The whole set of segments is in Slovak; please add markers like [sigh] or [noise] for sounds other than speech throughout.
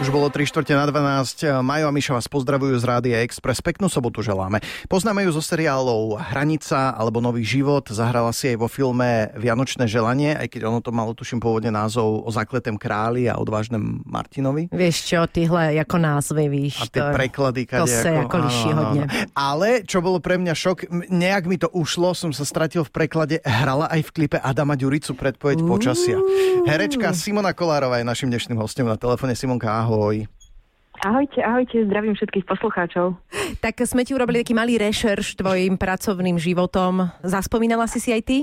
Už bolo 3 čtvrte na 12. Majo a Miša vás pozdravujú z Rádia Express. Peknú sobotu želáme. Poznáme ju zo seriálov Hranica alebo Nový život. Zahrala si aj vo filme Vianočné želanie, aj keď ono to malo tuším pôvodne názov o zakletem králi a odvážnem Martinovi. Vieš čo, tyhle ako názvy, víš. A tie to, preklady, to sa ako liší hodne. Ale čo bolo pre mňa šok, nejak mi to ušlo, som sa stratil v preklade, hrala aj v klipe Adama Ďuricu predpoveď počasia. Herečka Simona Kolárová je našim dnešným hostom na telefóne. Simonka, ahoj. Ahojte, ahojte, zdravím všetkých poslucháčov. Tak sme ti urobili taký malý rešerš tvojim pracovným životom. Zaspomínala si si aj ty?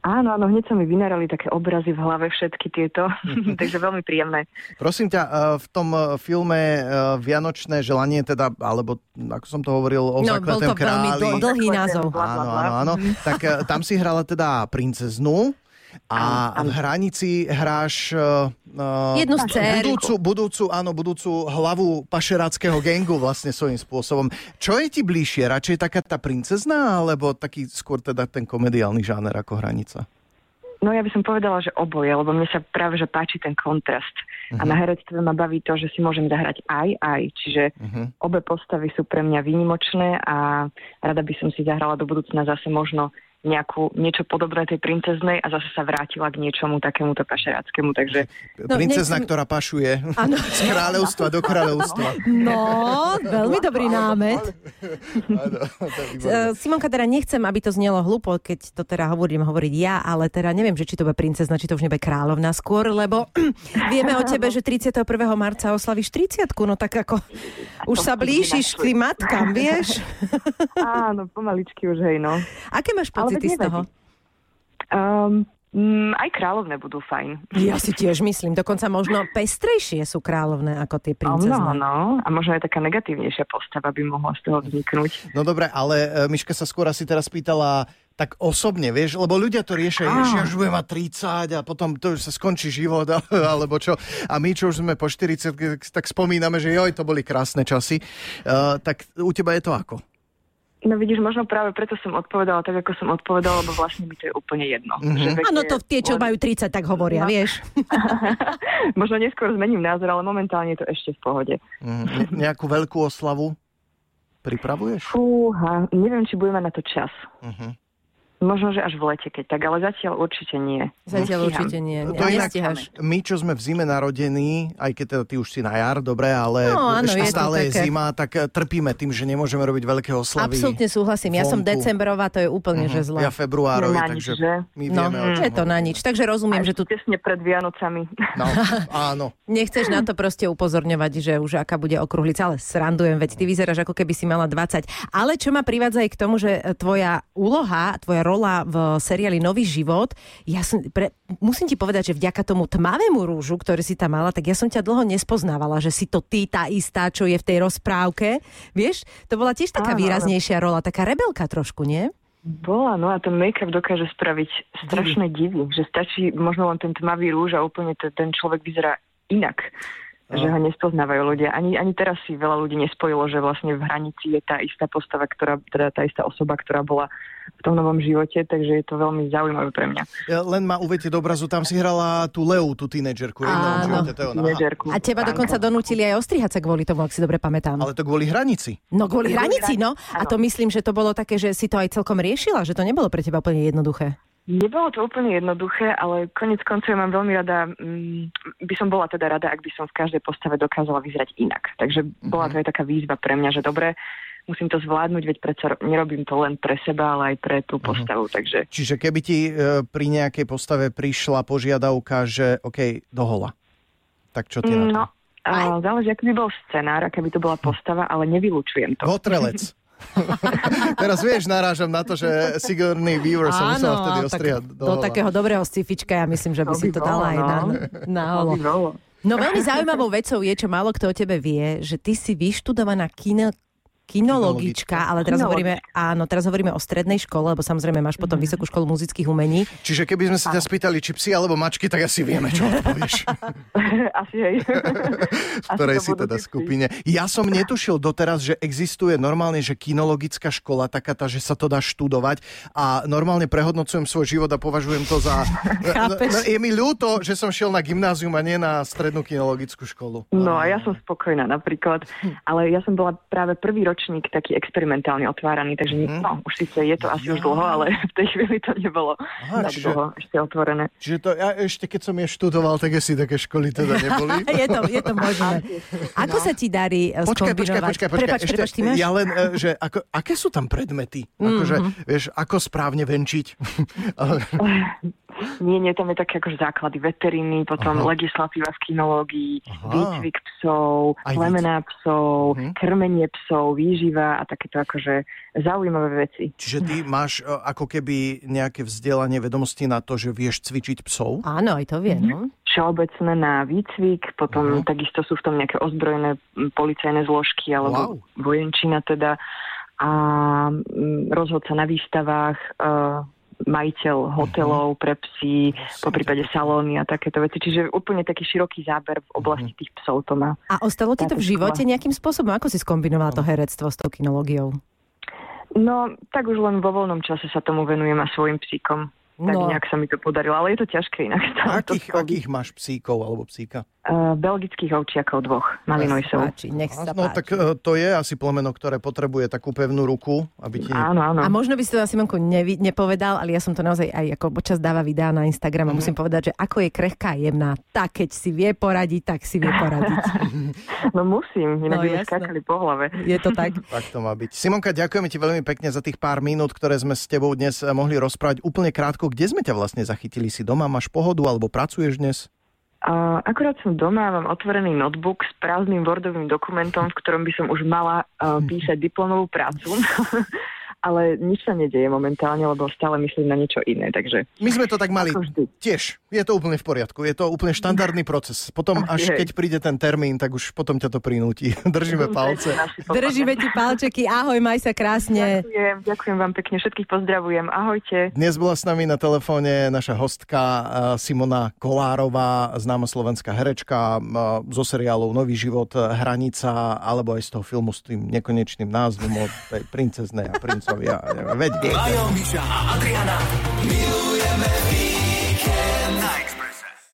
Áno, áno, hneď sa mi vynárali také obrazy v hlave všetky tieto, [laughs] takže veľmi príjemné. Prosím ťa, eh, v tom eh, filme eh, Vianočné želanie, teda, alebo ako som to hovoril, o No, bol zakletem to veľmi králi. dl- dlhý názov. Áno, áno, áno. Tak tam si hrala teda princeznu a v hranici hráš uh, Jednu budúcu, budúcu, áno, budúcu hlavu pašeráckého gengu vlastne svojím spôsobom. Čo je ti bližšie? Radšej taká tá princezná, alebo taký skôr teda ten komediálny žáner ako hranica? No ja by som povedala, že oboje, lebo mne sa práve že páči ten kontrast. A na herectve ma baví to, že si môžem zahrať aj, aj. Čiže Uh-huh. obe postavy sú pre mňa výnimočné a rada by som si zahrala do budúcna zase možno nejakú, niečo podobné tej princeznej a zase sa vrátila k niečomu takémuto pašeráckému. Takže No, Princezna, nechcem- ktorá pašuje Áno. [laughs] z kráľovstva do kráľovstva. No, veľmi dobrý námet. [laughs] Uh, Simonka, teda nechcem, aby to znelo hlúpo, keď to teda hovorím hovoriť ja, ale teda neviem, že či to bude princezna, či to už nebude kráľovná skôr, lebo [clears throat] vieme o tebe, že 31. marca oslavíš 30 no tak ako už sa blížiš k tým matkám, vieš? [laughs] áno, pomaličky už hej, no. Aké máš Pocity veď z toho? Um, mm, aj kráľovné budú fajn. Ja si tiež myslím, dokonca možno pestrejšie sú kráľovné ako tie No, princezné. no, a možno aj taká negatívnejšia postava by mohla z toho vzniknúť. No dobre, ale e, Miška sa skôr asi teraz pýtala tak osobne, vieš, lebo ľudia to riešia, Á. že budem mať 30 a potom to už sa skončí život, [laughs] alebo čo. A my, čo už sme po 40, tak spomíname, že joj, to boli krásne časy. Uh, tak u teba je to ako? No vidíš, možno práve preto som odpovedala tak, ako som odpovedala, lebo vlastne mi to je úplne jedno. Mhm. Veď Áno, to tie, čo len- majú 30, tak hovoria, No. vieš. [laughs] možno neskôr zmením názor, ale momentálne je to ešte v pohode. Mm, ne- nejakú veľkú oslavu pripravuješ? Fúha, neviem, či budeme na to čas. Uh-huh. Možno, že až v lete, keď tak, ale zatiaľ určite nie. Zatiaľ Nestíham. určite nie. To inak-. My, čo sme v zime narodení, aj keď teda ty už si na jar, dobre, ale No, áno, ešte je stále je zima, tak eh, trpíme tým, že nemôžeme robiť veľké oslavy. Absolútne súhlasím. Ja som vonku. decembrová, to je úplne, že zle. Ja februárovi, Na nič, takže že? my No, vieme, o čom je to na nič. Takže rozumiem, Aj že tu tesne pred Vianocami. No, [laughs] áno. nechceš na to proste upozorňovať, že už aká bude okrúhlica, ale srandujem, veď ty vyzeráš ako keby si mala 20. Ale čo ma privádza aj k tomu, že tvoja úloha, tvoja rola v seriáli Nový život, ja som, pre, musím ti povedať, že vďaka tomu tmavému rúžu, ktorý si tam mala, tak ja som ťa dlho nespoznávala, že si to ty, tá istá, čo je v tej rozprávke. Vieš, to bola tiež taká Áno, výraznejšia rola, taká rebelka trošku, nie? Bola, no a ten make-up dokáže spraviť strašné divy, že stačí možno len ten tmavý rúž a úplne ten človek vyzerá inak. Že ho nespoznávajú ľudia. Ani, ani teraz si veľa ľudí nespojilo, že vlastne v hranici je tá istá postava, ktorá, teda tá istá osoba, ktorá bola v tom novom živote, takže je to veľmi zaujímavé pre mňa. Ja Len ma uvedte do obrazu, tam si hrala tú Leu, tú tínedžerku. Áno. Aha. Tínedžerku. A teba dokonca donútili aj ostrihať sa kvôli tomu, ak si dobre pamätám. Ale to kvôli hranici. No kvôli hranici, no. A to myslím, že to bolo také, že si to aj celkom riešila, že to nebolo pre teba úplne jednoduché. Nebolo to úplne jednoduché, ale konec koncov ja mám veľmi rada, mm, by som bola teda rada, ak by som v každej postave dokázala vyzerať inak. Takže bola to aj taká výzva pre mňa, že dobre, musím to zvládnuť, veď predsa ro- nerobím to len pre seba, ale aj pre tú postavu. Takže Čiže keby ti e, pri nejakej postave prišla požiadavka, že OK, dohola. Tak čo ty na to? no, záleží, aký by bol scenár, aká by to bola postava, ale nevylučujem to. Votrelec. [laughs] [laughs] Teraz vieš, narážam na to, že Sigourney Weaver sa musela vtedy ostriať do takého dobrého scifička, ja myslím, že by To si by to bolo, dala aj na, no. na [laughs] holo. by. No veľmi zaujímavou vecou je, čo málo kto o tebe vie, že ty si vyštudovaná kino, kinologička, ale teraz hovoríme, áno, teraz hovoríme o strednej škole, lebo samozrejme máš potom Vysokú školu muzických umení. Čiže keby sme sa ťa spýtali, či psi alebo mačky, tak asi vieme, čo odpovieš. [laughs] Asi hej. v ktorej si teda skupine. Ja som netušil doteraz, že existuje normálne, že kinologická škola, taká tá, že sa to dá študovať a normálne prehodnocujem svoj život a považujem to za... [laughs] No, je mi ľúto, že som šiel na gymnázium a nie na strednú kinologickú školu. No a ja som spokojná napríklad, ale ja som bola práve prvý ročník taký experimentálne otváraný, takže mm. no, už síce je to asi ja. už dlho, ale v tej chvíli to nebolo Aha, tak čiže, dlho ešte otvorené. Čiže to ja ešte keď som je študoval, tak asi také školy teda neboli. [laughs] je, to, je to možné. Ako no. sa ti darí eh, počkaj, počkaj, počkaj, počkaj. Prepač, ešte, prepač, ty máš? Ja len, eh, že ako, aké sú tam predmety? Akože, mm-hmm. vieš, ako správne venčiť? [laughs] [laughs] Nie, nie, tam je také akože základy veteriny, potom Aha. legislatíva v kinológii, Aha. výcvik psov, plemená psov, uh-huh. krmenie psov, výživa a takéto akože zaujímavé veci. Čiže ty máš e, ako keby nejaké vzdelanie vedomosti na to, že vieš cvičiť psov? Áno, aj to vie, no. Všeobecné na výcvik, potom uh-huh. takisto sú v tom nejaké ozbrojené policajné zložky alebo wow. vojenčina teda a rozhodca na výstavách, uh, majiteľ hotelov mhm. pre psy, po prípade salóny a takéto veci. Čiže úplne taký široký záber v oblasti mhm. tých psov to má. A ostalo ti to v živote nejakým spôsobom? Ako si skombinovala to herectvo s tou kinológiou? No, tak už len vo voľnom čase sa tomu venujem a svojim psíkom. Tak no. nejak sa mi to podarilo, ale je to ťažké inak. Akých, akých máš psíkov alebo psíka? Uh, belgických ovčiakov dvoch, Malinoisov. Nech sa no tak uh, to je asi plemeno, ktoré potrebuje takú pevnú ruku, aby ti... Áno, áno. A možno by si to asi Simonku nevi- nepovedal, ale ja som to naozaj aj ako počas dáva videá na Instagram a mm-hmm. musím povedať, že ako je krehká a jemná, tak keď si vie poradiť, tak si vie poradiť. [laughs] no musím, inak no, by skákali po hlave. Je to tak? [laughs] tak to má byť. Simonka, ďakujeme ti veľmi pekne za tých pár minút, ktoré sme s tebou dnes eh, mohli rozprávať. Úplne krátko, kde sme ťa vlastne zachytili? Si doma, máš pohodu alebo pracuješ dnes? Uh, akurát som doma, mám otvorený notebook s prázdnym Wordovým dokumentom, v ktorom by som už mala uh, písať diplomovú prácu. [laughs] ale nič sa nedieje momentálne, lebo stále myslím na niečo iné, takže... My sme to tak mali tiež. Je to úplne v poriadku. Je to úplne štandardný [laughs] proces. Potom, až keď príde ten termín, tak už potom ťa to prinúti. [laughs] Držíme palce. Držíme ti palčeky. Ahoj, maj sa krásne. Ďakujem, ďakujem vám pekne. Všetkých pozdravujem. Ahojte. Dnes bola s nami na telefóne naša hostka eh, Simona Kolárová, známa slovenská herečka eh, zo seriálov Nový život, Hranica, alebo aj z toho filmu s tým nekonečným názvom o tej princeznej a princovi Veď viete. Majo, Miša a Adriana milujeme